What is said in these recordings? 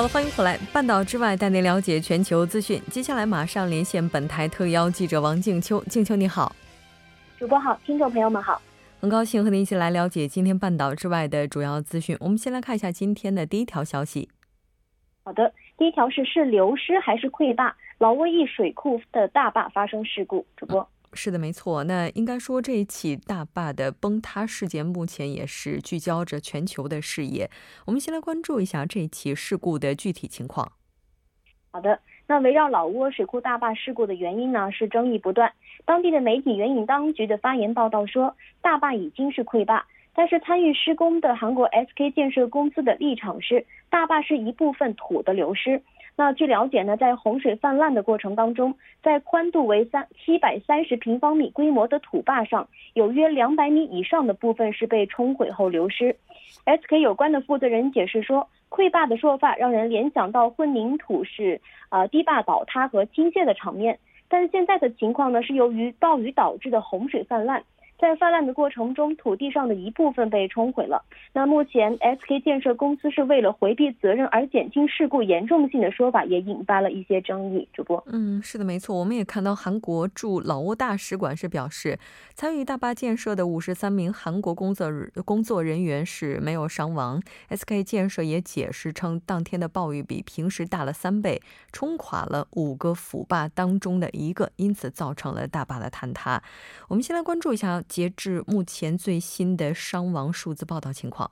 好了，欢迎回来，半岛之外带您了解全球资讯。接下来马上连线本台特邀记者王静秋，静秋你好，主播好，听众朋友们好，很高兴和您一起来了解今天半岛之外的主要资讯。我们先来看一下今天的第一条消息。好的，第一条是是流失还是溃坝？老挝一水库的大坝发生事故，主播。是的，没错。那应该说，这一起大坝的崩塌事件，目前也是聚焦着全球的视野。我们先来关注一下这一起事故的具体情况。好的，那围绕老挝水库大坝事故的原因呢，是争议不断。当地的媒体援引当局的发言报道说，大坝已经是溃坝，但是参与施工的韩国 SK 建设公司的立场是，大坝是一部分土的流失。那据了解呢，在洪水泛滥的过程当中，在宽度为三七百三十平方米规模的土坝上，有约两百米以上的部分是被冲毁后流失。SK 有关的负责人解释说，溃坝的说法让人联想到混凝土是呃堤坝倒塌和倾泻的场面，但现在的情况呢是由于暴雨导致的洪水泛滥。在泛滥的过程中，土地上的一部分被冲毁了。那目前，SK 建设公司是为了回避责任而减轻事故严重性的说法，也引发了一些争议。主播，嗯，是的，没错。我们也看到韩国驻老挝大使馆是表示，参与大坝建设的五十三名韩国工作工作人员是没有伤亡。SK 建设也解释称，当天的暴雨比平时大了三倍，冲垮了五个辅坝当中的一个，因此造成了大坝的坍塌。我们先来关注一下。截至目前最新的伤亡数字报道情况。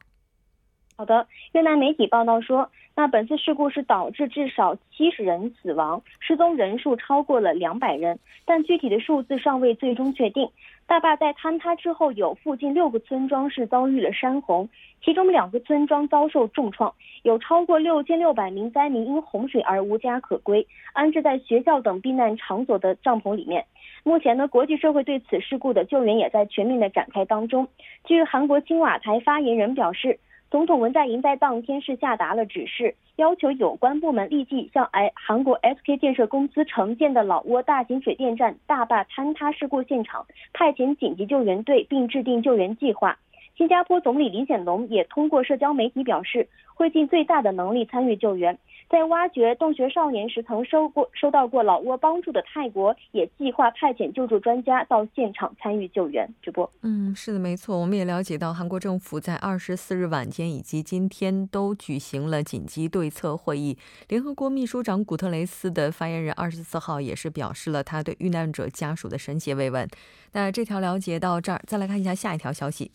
好的，越南媒体报道说，那本次事故是导致至少七十人死亡，失踪人数超过了两百人，但具体的数字尚未最终确定。大坝在坍塌之后，有附近六个村庄是遭遇了山洪，其中两个村庄遭受重创，有超过六千六百名灾民因洪水而无家可归，安置在学校等避难场所的帐篷里面。目前呢，国际社会对此事故的救援也在全面的展开当中。据韩国青瓦台发言人表示。总统文在寅在当天是下达了指示，要求有关部门立即向哎韩国 SK 建设公司承建的老挝大型水电站大坝坍塌事故现场派遣紧急救援队，并制定救援计划。新加坡总理李显龙也通过社交媒体表示，会尽最大的能力参与救援。在挖掘洞穴少年时曾收过收到过老挝帮助的泰国，也计划派遣救助专家到现场参与救援。直播，嗯，是的，没错。我们也了解到，韩国政府在二十四日晚间以及今天都举行了紧急对策会议。联合国秘书长古特雷斯的发言人二十四号也是表示了他对遇难者家属的深切慰问。那这条了解到这儿，再来看一下下一条消息。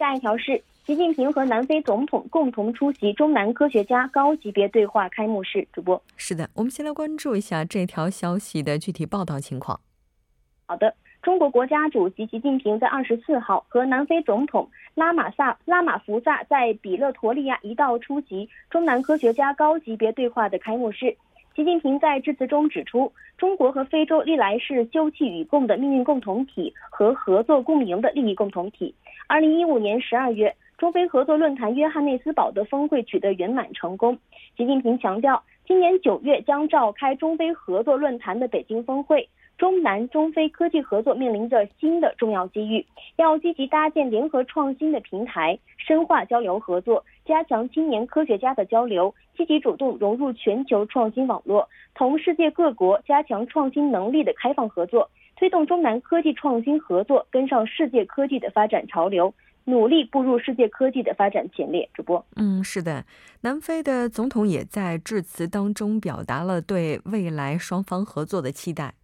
下一条是。习近平和南非总统共同出席中南科学家高级别对话开幕式。主播是的，我们先来关注一下这条消息的具体报道情况。好的，中国国家主席习近平在二十四号和南非总统拉马萨拉马福萨在比勒陀利亚一道出席中南科学家高级别对话的开幕式。习近平在致辞中指出，中国和非洲历来是休戚与共的命运共同体和合作共赢的利益共同体。二零一五年十二月。中非合作论坛约翰内斯堡的峰会取得圆满成功。习近平强调，今年九月将召开中非合作论坛的北京峰会，中南中非科技合作面临着新的重要机遇，要积极搭建联合创新的平台，深化交流合作，加强青年科学家的交流，积极主动融入全球创新网络，同世界各国加强创新能力的开放合作，推动中南科技创新合作跟上世界科技的发展潮流。努力步入世界科技的发展前列。主播，嗯，是的，南非的总统也在致辞当中表达了对未来双方合作的期待。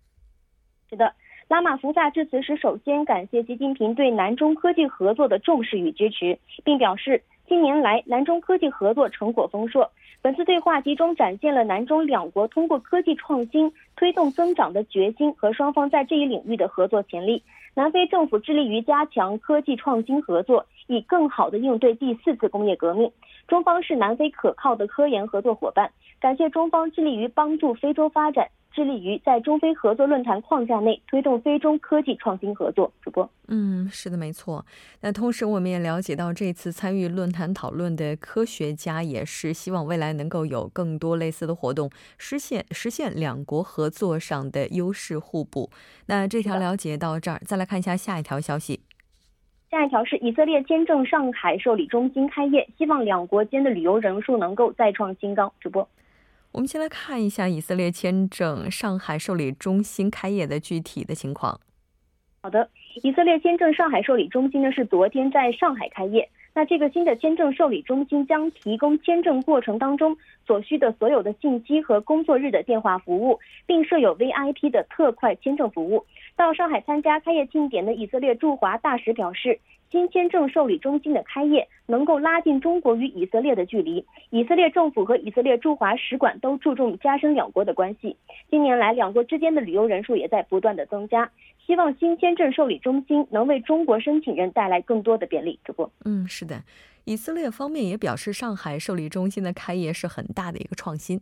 是的，拉马福萨致辞时，首先感谢习近平对南中科技合作的重视与支持，并表示近年来南中科技合作成果丰硕。本次对话集中展现了南中两国通过科技创新推动增长的决心和双方在这一领域的合作潜力。南非政府致力于加强科技创新合作，以更好地应对第四次工业革命。中方是南非可靠的科研合作伙伴，感谢中方致力于帮助非洲发展。致力于在中非合作论坛框架内推动非中科技创新合作。主播，嗯，是的，没错。那同时，我们也了解到，这次参与论坛讨论的科学家也是希望未来能够有更多类似的活动，实现实现两国合作上的优势互补。那这条了解到这儿，再来看一下下一条消息。下一条是以色列签证上海受理中心开业，希望两国间的旅游人数能够再创新高。主播。我们先来看一下以色列签证上海受理中心开业的具体的情况。好的，以色列签证上海受理中心呢是昨天在上海开业。那这个新的签证受理中心将提供签证过程当中所需的所有的信息和工作日的电话服务，并设有 VIP 的特快签证服务。到上海参加开业庆典的以色列驻华大使表示。新签证受理中心的开业，能够拉近中国与以色列的距离。以色列政府和以色列驻华使馆都注重加深两国的关系。近年来，两国之间的旅游人数也在不断的增加。希望新签证受理中心能为中国申请人带来更多的便利。主播，嗯，是的，以色列方面也表示，上海受理中心的开业是很大的一个创新。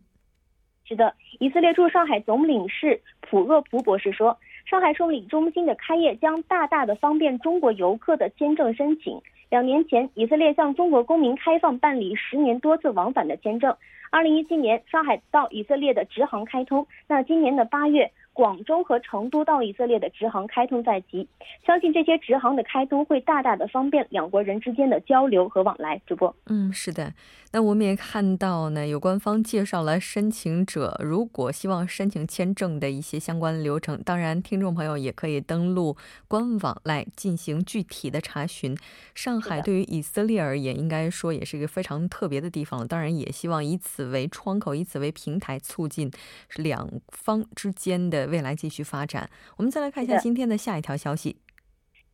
是的，以色列驻上海总领事普厄普博士说。上海受理中心的开业将大大的方便中国游客的签证申请。两年前，以色列向中国公民开放办理十年多次往返的签证。二零一七年，上海到以色列的直航开通。那今年的八月。广州和成都到以色列的直航开通在即，相信这些直航的开通会大大的方便两国人之间的交流和往来。主播，嗯，是的。那我们也看到呢，有官方介绍了申请者如果希望申请签证的一些相关流程。当然，听众朋友也可以登录官网来进行具体的查询。上海对于以色列而言，应该说也是一个非常特别的地方。当然，也希望以此为窗口，以此为平台，促进两方之间的。未来继续发展。我们再来看一下今天的下一条消息。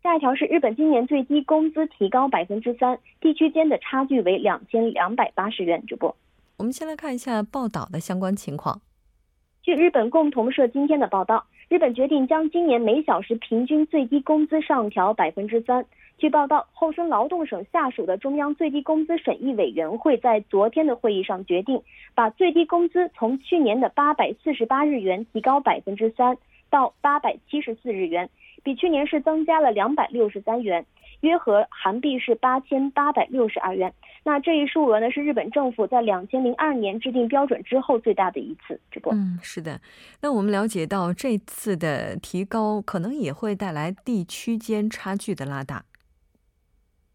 下一条是日本今年最低工资提高百分之三，地区间的差距为两千两百八十元。主播，我们先来看一下报道的相关情况。据日本共同社今天的报道，日本决定将今年每小时平均最低工资上调百分之三。据报道，厚生劳动省下属的中央最低工资审议委员会在昨天的会议上决定，把最低工资从去年的八百四十八日元提高百分之三，到八百七十四日元，比去年是增加了两百六十三元，约合韩币是八千八百六十二元。那这一数额呢，是日本政府在两千零二年制定标准之后最大的一次。直播。嗯，是的。那我们了解到，这次的提高可能也会带来地区间差距的拉大。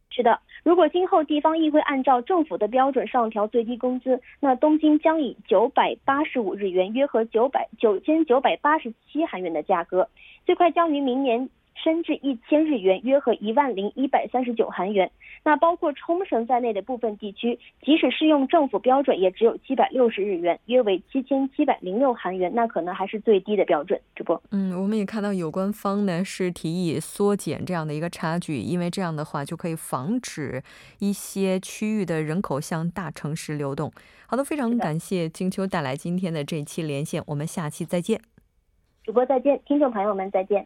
是的，如果今后地方议会按照政府的标准上调最低工资，那东京将以九百八十五日元（约合九百九千九百八十七韩元）的价格，最快将于明年。升至一千日元，约合一万零一百三十九韩元。那包括冲绳在内的部分地区，即使适用政府标准，也只有七百六十日元，约为七千七百零六韩元。那可能还是最低的标准。主播，嗯，我们也看到有关方呢是提议缩减这样的一个差距，因为这样的话就可以防止一些区域的人口向大城市流动。好的，非常感谢金秋带来今天的这一期连线，我们下期再见。主播再见，听众朋友们再见。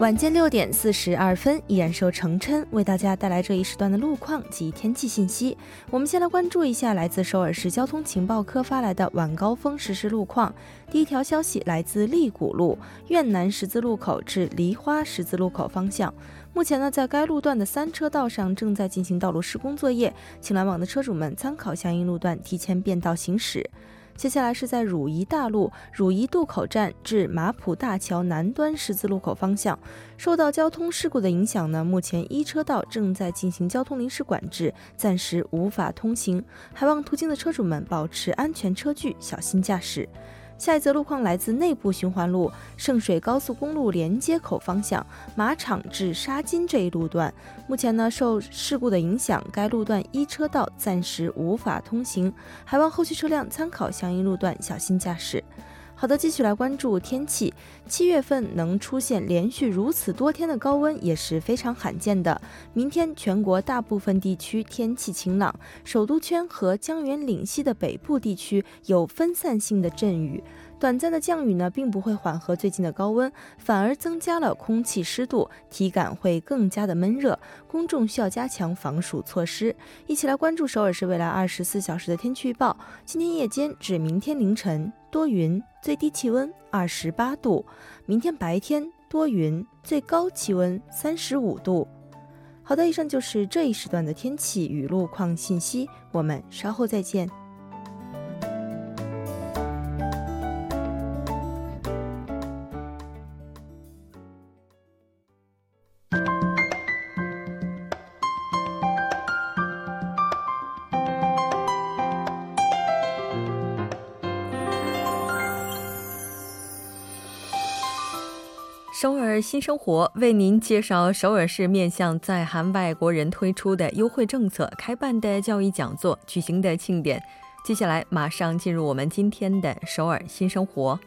晚间六点四十二分，依然受程琛为大家带来这一时段的路况及天气信息。我们先来关注一下来自首尔市交通情报科发来的晚高峰实时路况。第一条消息来自利谷路苑南十字路口至梨花十字路口方向，目前呢，在该路段的三车道上正在进行道路施工作业，请来往的车主们参考相应路段提前变道行驶。接下来是在汝宜大路汝宜渡口站至马浦大桥南端十字路口方向，受到交通事故的影响呢，目前一车道正在进行交通临时管制，暂时无法通行，还望途经的车主们保持安全车距，小心驾驶。下一则路况来自内部循环路圣水高速公路连接口方向马场至沙金这一路段，目前呢受事故的影响，该路段一车道暂时无法通行，还望后续车辆参考相应路段，小心驾驶。好的，继续来关注天气。七月份能出现连续如此多天的高温也是非常罕见的。明天全国大部分地区天气晴朗，首都圈和江源岭西的北部地区有分散性的阵雨。短暂的降雨呢，并不会缓和最近的高温，反而增加了空气湿度，体感会更加的闷热。公众需要加强防暑措施。一起来关注首尔市未来二十四小时的天气预报。今天夜间至明天凌晨多云，最低气温二十八度；明天白天多云，最高气温三十五度。好的，以上就是这一时段的天气与路况信息，我们稍后再见。新生活为您介绍首尔市面向在韩外国人推出的优惠政策、开办的教育讲座、举行的庆典。接下来，马上进入我们今天的首尔新生活。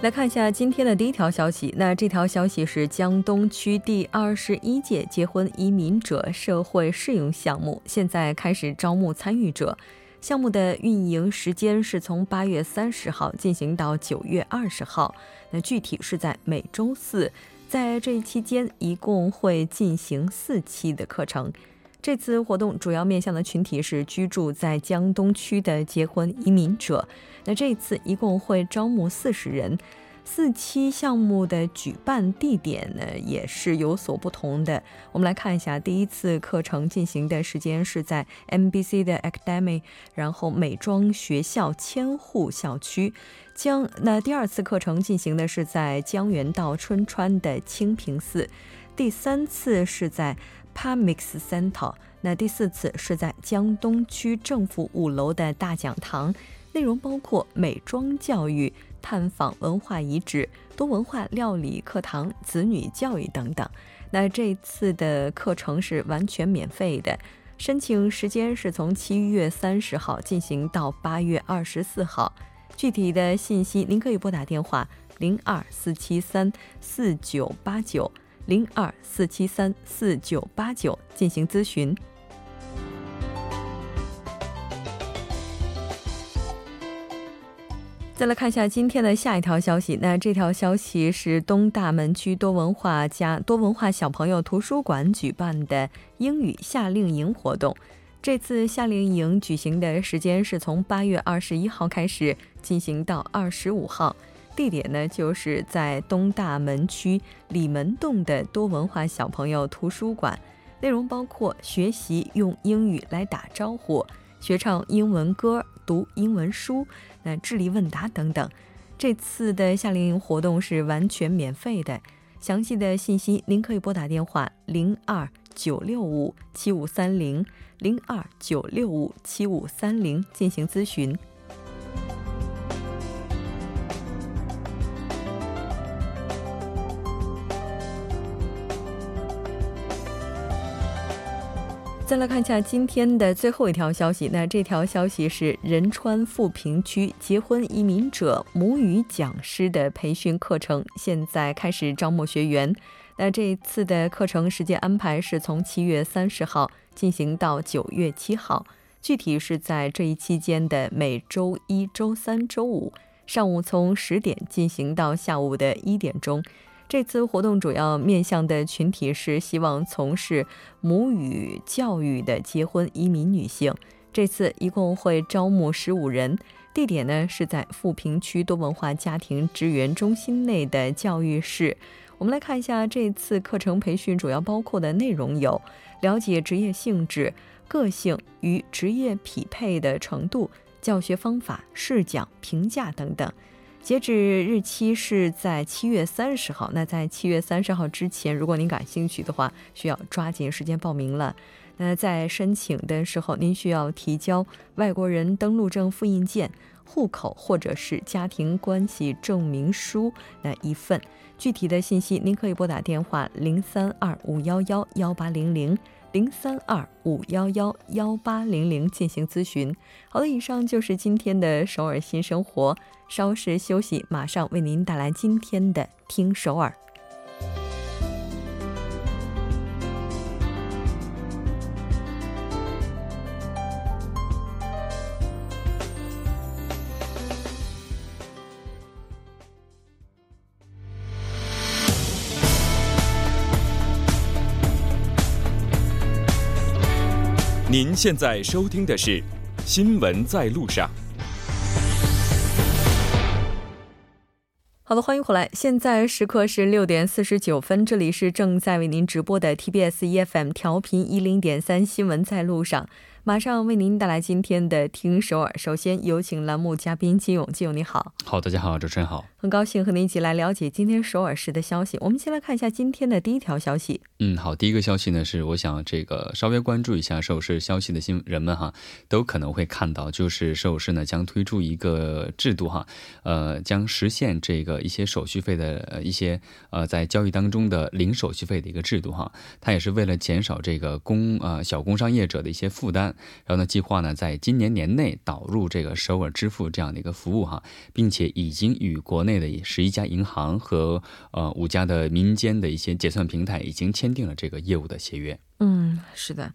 来看一下今天的第一条消息。那这条消息是江东区第二十一届结婚移民者社会适用项目现在开始招募参与者。项目的运营时间是从八月三十号进行到九月二十号，那具体是在每周四，在这一期间一共会进行四期的课程。这次活动主要面向的群体是居住在江东区的结婚移民者，那这一次一共会招募四十人。四期项目的举办地点呢，也是有所不同的。我们来看一下，第一次课程进行的时间是在 MBC 的 Academy，然后美妆学校千户校区。江那第二次课程进行的是在江原道春川的清平寺。第三次是在 Pamix Center，那第四次是在江东区政府五楼的大讲堂。内容包括美妆教育。探访文化遗址、多文化料理课堂、子女教育等等。那这次的课程是完全免费的，申请时间是从七月三十号进行到八月二十四号。具体的信息您可以拨打电话零二四七三四九八九零二四七三四九八九进行咨询。再来看一下今天的下一条消息。那这条消息是东大门区多文化家多文化小朋友图书馆举办的英语夏令营活动。这次夏令营举行的时间是从八月二十一号开始进行到二十五号，地点呢就是在东大门区里门洞的多文化小朋友图书馆。内容包括学习用英语来打招呼。学唱英文歌、读英文书、那智力问答等等。这次的夏令营活动是完全免费的。详细的信息您可以拨打电话零二九六五七五三零零二九六五七五三零进行咨询。再来看一下今天的最后一条消息。那这条消息是仁川富平区结婚移民者母语讲师的培训课程，现在开始招募学员。那这一次的课程时间安排是从七月三十号进行到九月七号，具体是在这一期间的每周一周三周五上午从十点进行到下午的一点钟。这次活动主要面向的群体是希望从事母语教育的结婚移民女性。这次一共会招募十五人，地点呢是在富平区多文化家庭支援中心内的教育室。我们来看一下这次课程培训主要包括的内容有：了解职业性质、个性与职业匹配的程度、教学方法、试讲、评价等等。截止日期是在七月三十号。那在七月三十号之前，如果您感兴趣的话，需要抓紧时间报名了。那在申请的时候，您需要提交外国人登陆证复印件、户口或者是家庭关系证明书那一份。具体的信息，您可以拨打电话零三二五幺幺幺八零零零三二五幺幺幺八零零进行咨询。好了，以上就是今天的首尔新生活。稍事休息，马上为您带来今天的听首尔。您现在收听的是《新闻在路上》。好的，欢迎回来。现在时刻是六点四十九分，这里是正在为您直播的 TBS EFM 调频一零点三新闻在路上。马上为您带来今天的听首尔。首先有请栏目嘉宾金勇，金勇你好。好，大家好，主持人好。很高兴和您一起来了解今天首尔市的消息。我们先来看一下今天的第一条消息。嗯，好，第一个消息呢是，我想这个稍微关注一下首尔市消息的新人们哈，都可能会看到，就是首尔市呢将推出一个制度哈，呃，将实现这个一些手续费的一些呃在交易当中的零手续费的一个制度哈。它也是为了减少这个工呃小工商业者的一些负担。然后呢，计划呢在今年年内导入这个首尔支付这样的一个服务哈，并且已经与国内的十一家银行和呃五家的民间的一些结算平台已经签订了这个业务的协约。嗯，是的。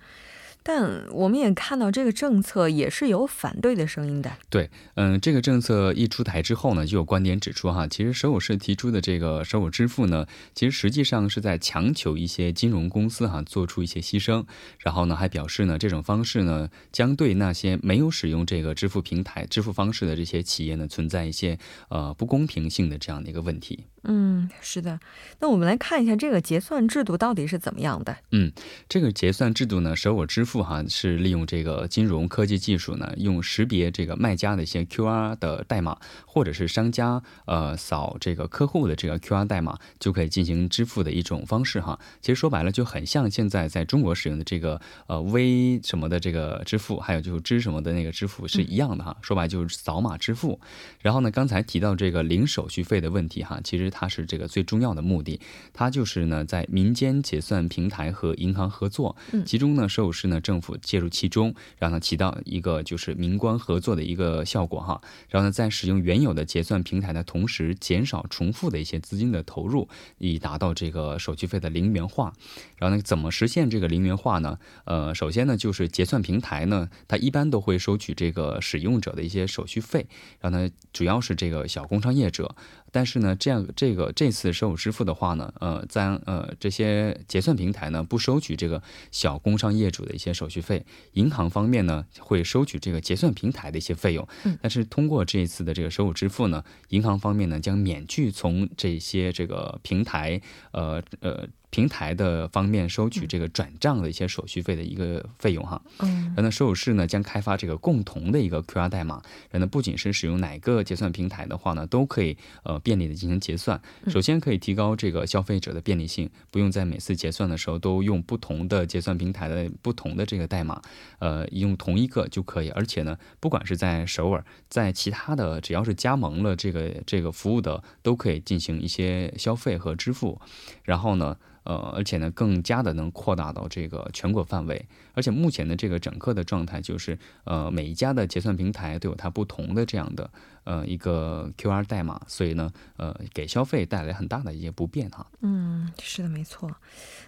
但我们也看到这个政策也是有反对的声音的。对，嗯，这个政策一出台之后呢，就有观点指出哈，其实首尔市提出的这个首尔支付呢，其实实际上是在强求一些金融公司哈做出一些牺牲。然后呢，还表示呢，这种方式呢，将对那些没有使用这个支付平台支付方式的这些企业呢，存在一些呃不公平性的这样的一个问题。嗯，是的。那我们来看一下这个结算制度到底是怎么样的。嗯，这个结算制度呢，首尔支付哈是利用这个金融科技技术呢，用识别这个卖家的一些 QR 的代码，或者是商家呃扫这个客户的这个 QR 代码，就可以进行支付的一种方式哈。其实说白了就很像现在在中国使用的这个呃微什么的这个支付，还有就是支什么的那个支付是一样的哈。说白就是扫码支付。然后呢，刚才提到这个零手续费的问题哈，其实。它是这个最重要的目的，它就是呢，在民间结算平台和银行合作，其中呢，首尔市呢政府介入其中，让它起到一个就是民官合作的一个效果哈。然后呢，在使用原有的结算平台的同时，减少重复的一些资金的投入，以达到这个手续费的零元化。然后呢，怎么实现这个零元化呢？呃，首先呢，就是结算平台呢，它一般都会收取这个使用者的一些手续费，然后呢，主要是这个小工商业者。但是呢，这样这个这次收入支付的话呢，呃，在呃这些结算平台呢不收取这个小工商业主的一些手续费，银行方面呢会收取这个结算平台的一些费用。嗯，但是通过这一次的这个收入支付呢，银行方面呢将免去从这些这个平台，呃呃。平台的方面收取这个转账的一些手续费的一个费用哈，嗯，然后呢，首尔市呢将开发这个共同的一个 QR 代码，然后呢，不仅是使用哪个结算平台的话呢，都可以呃便利的进行结算。首先可以提高这个消费者的便利性，不用在每次结算的时候都用不同的结算平台的不同的这个代码，呃，用同一个就可以。而且呢，不管是在首尔，在其他的只要是加盟了这个这个服务的，都可以进行一些消费和支付。然后呢。呃，而且呢，更加的能扩大到这个全国范围。而且目前的这个整个的状态就是，呃，每一家的结算平台都有它不同的这样的呃一个 QR 代码，所以呢，呃，给消费带来很大的一些不便哈。嗯，是的，没错。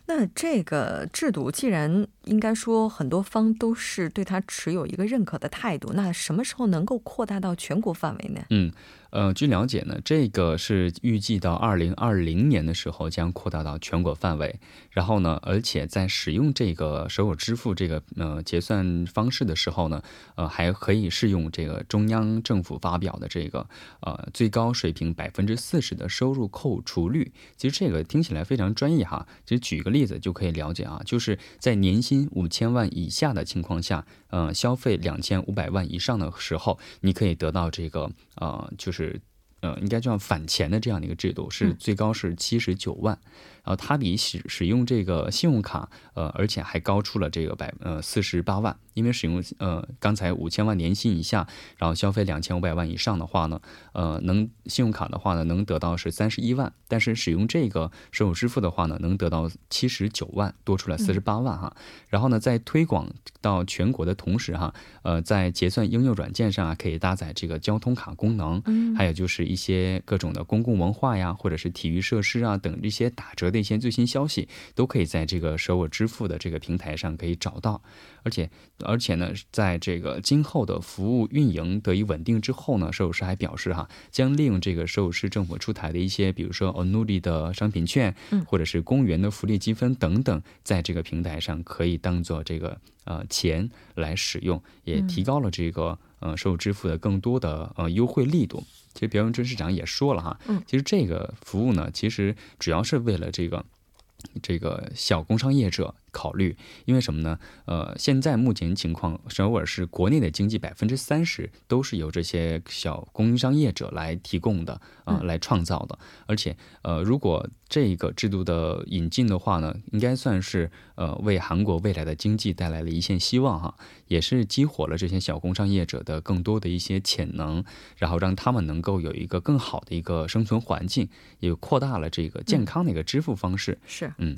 那这个制度既然应该说很多方都是对它持有一个认可的态度，那什么时候能够扩大到全国范围呢？嗯。呃，据了解呢，这个是预计到二零二零年的时候将扩大到全国范围。然后呢，而且在使用这个手有支付这个呃结算方式的时候呢，呃，还可以适用这个中央政府发表的这个呃最高水平百分之四十的收入扣除率。其实这个听起来非常专业哈。其实举个例子就可以了解啊，就是在年薪五千万以下的情况下，呃，消费两千五百万以上的时候，你可以得到这个呃就是。呃，应该叫返钱的这样的一个制度，是最高是七十九万。然后它比使使用这个信用卡，呃，而且还高出了这个百呃四十八万，因为使用呃刚才五千万年薪以下，然后消费两千五百万以上的话呢，呃，能信用卡的话呢，能得到是三十一万，但是使用这个手支付的话呢，能得到七十九万，多出来四十八万哈。然后呢，在推广到全国的同时哈，呃，在结算应用软件上啊，可以搭载这个交通卡功能，还有就是一些各种的公共文化呀，或者是体育设施啊等这些打折。的一些最新消息都可以在这个手我支付的这个平台上可以找到，而且而且呢，在这个今后的服务运营得以稳定之后呢，手有师还表示哈，将利用这个手有师政府出台的一些，比如说 Onuli 的商品券，或者是公园的福利积分等等，在这个平台上可以当做这个呃钱来使用，也提高了这个呃手有支付的更多的呃优惠力度。其实，表扬真市长也说了哈，嗯其实这个服务呢，其实主要是为了这个这个小工商业者。考虑，因为什么呢？呃，现在目前情况，首尔是国内的经济百分之三十都是由这些小供应商业者来提供的啊，来创造的。而且，呃，如果这个制度的引进的话呢，应该算是呃为韩国未来的经济带来了一线希望哈，也是激活了这些小工商业者的更多的一些潜能，然后让他们能够有一个更好的一个生存环境，也扩大了这个健康的一个支付方式。是，嗯。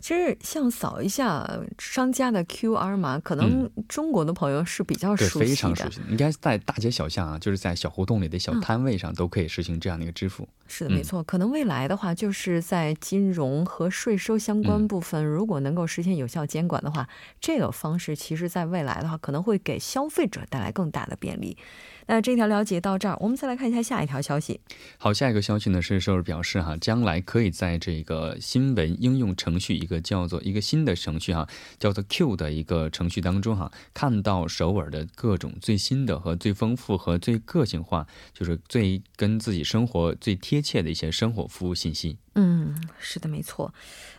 其实像扫一下商家的 QR 码，可能中国的朋友是比较熟悉的，非常熟悉。应该在大街小巷啊，就是在小胡同里的小摊位上，都可以实行这样的一个支付。是的，没错。可能未来的话，就是在金融和税收相关部分，如果能够实现有效监管的话，这个方式其实在未来的话，可能会给消费者带来更大的便利。那这条了解到这儿，我们再来看一下下一条消息。好，下一个消息呢是首尔表示哈，将来可以在这个新闻应用程序一个叫做一个新的程序哈，叫做 Q 的一个程序当中哈，看到首尔的各种最新的和最丰富和最个性化，就是最跟自己生活最贴切的一些生活服务信息。嗯，是的，没错。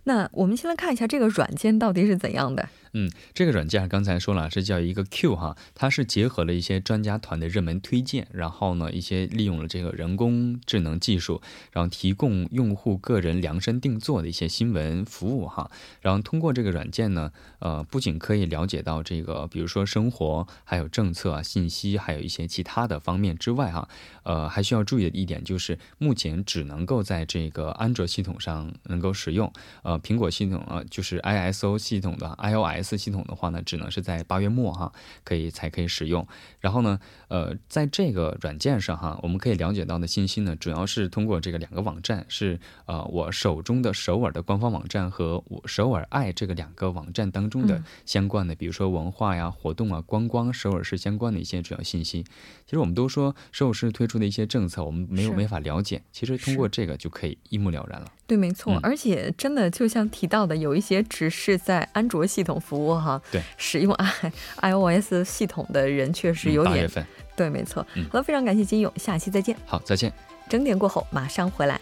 那我们先来看一下这个软件到底是怎样的。嗯，这个软件刚才说了是叫一个 Q 哈，它是结合了一些专家团的热门推荐，然后呢，一些利用了这个人工智能技术，然后提供用户个人量身定做的一些新闻服务哈。然后通过这个软件呢，呃，不仅可以了解到这个，比如说生活，还有政策啊、信息，还有一些其他的方面之外哈，呃，还需要注意的一点就是，目前只能够在这个安卓系统上能够使用，呃，苹果系统啊，就是 ISO 系统的 iOS。系统的话呢，只能是在八月末哈，可以才可以使用。然后呢，呃，在这个软件上哈，我们可以了解到的信息呢，主要是通过这个两个网站，是呃我手中的首尔的官方网站和我首尔爱这个两个网站当中的相关的，比如说文化呀、活动啊、观光、首尔市相关的一些主要信息。其实我们都说首尔市推出的一些政策，我们没有没法了解，其实通过这个就可以一目了然了。对，没错，而且真的就像提到的，有一些只是在安卓系统服务哈，对，使用 i iOS 系统的人确实有点，份，对，没错。好了，非常感谢金勇，下期再见。好，再见。整点过后马上回来。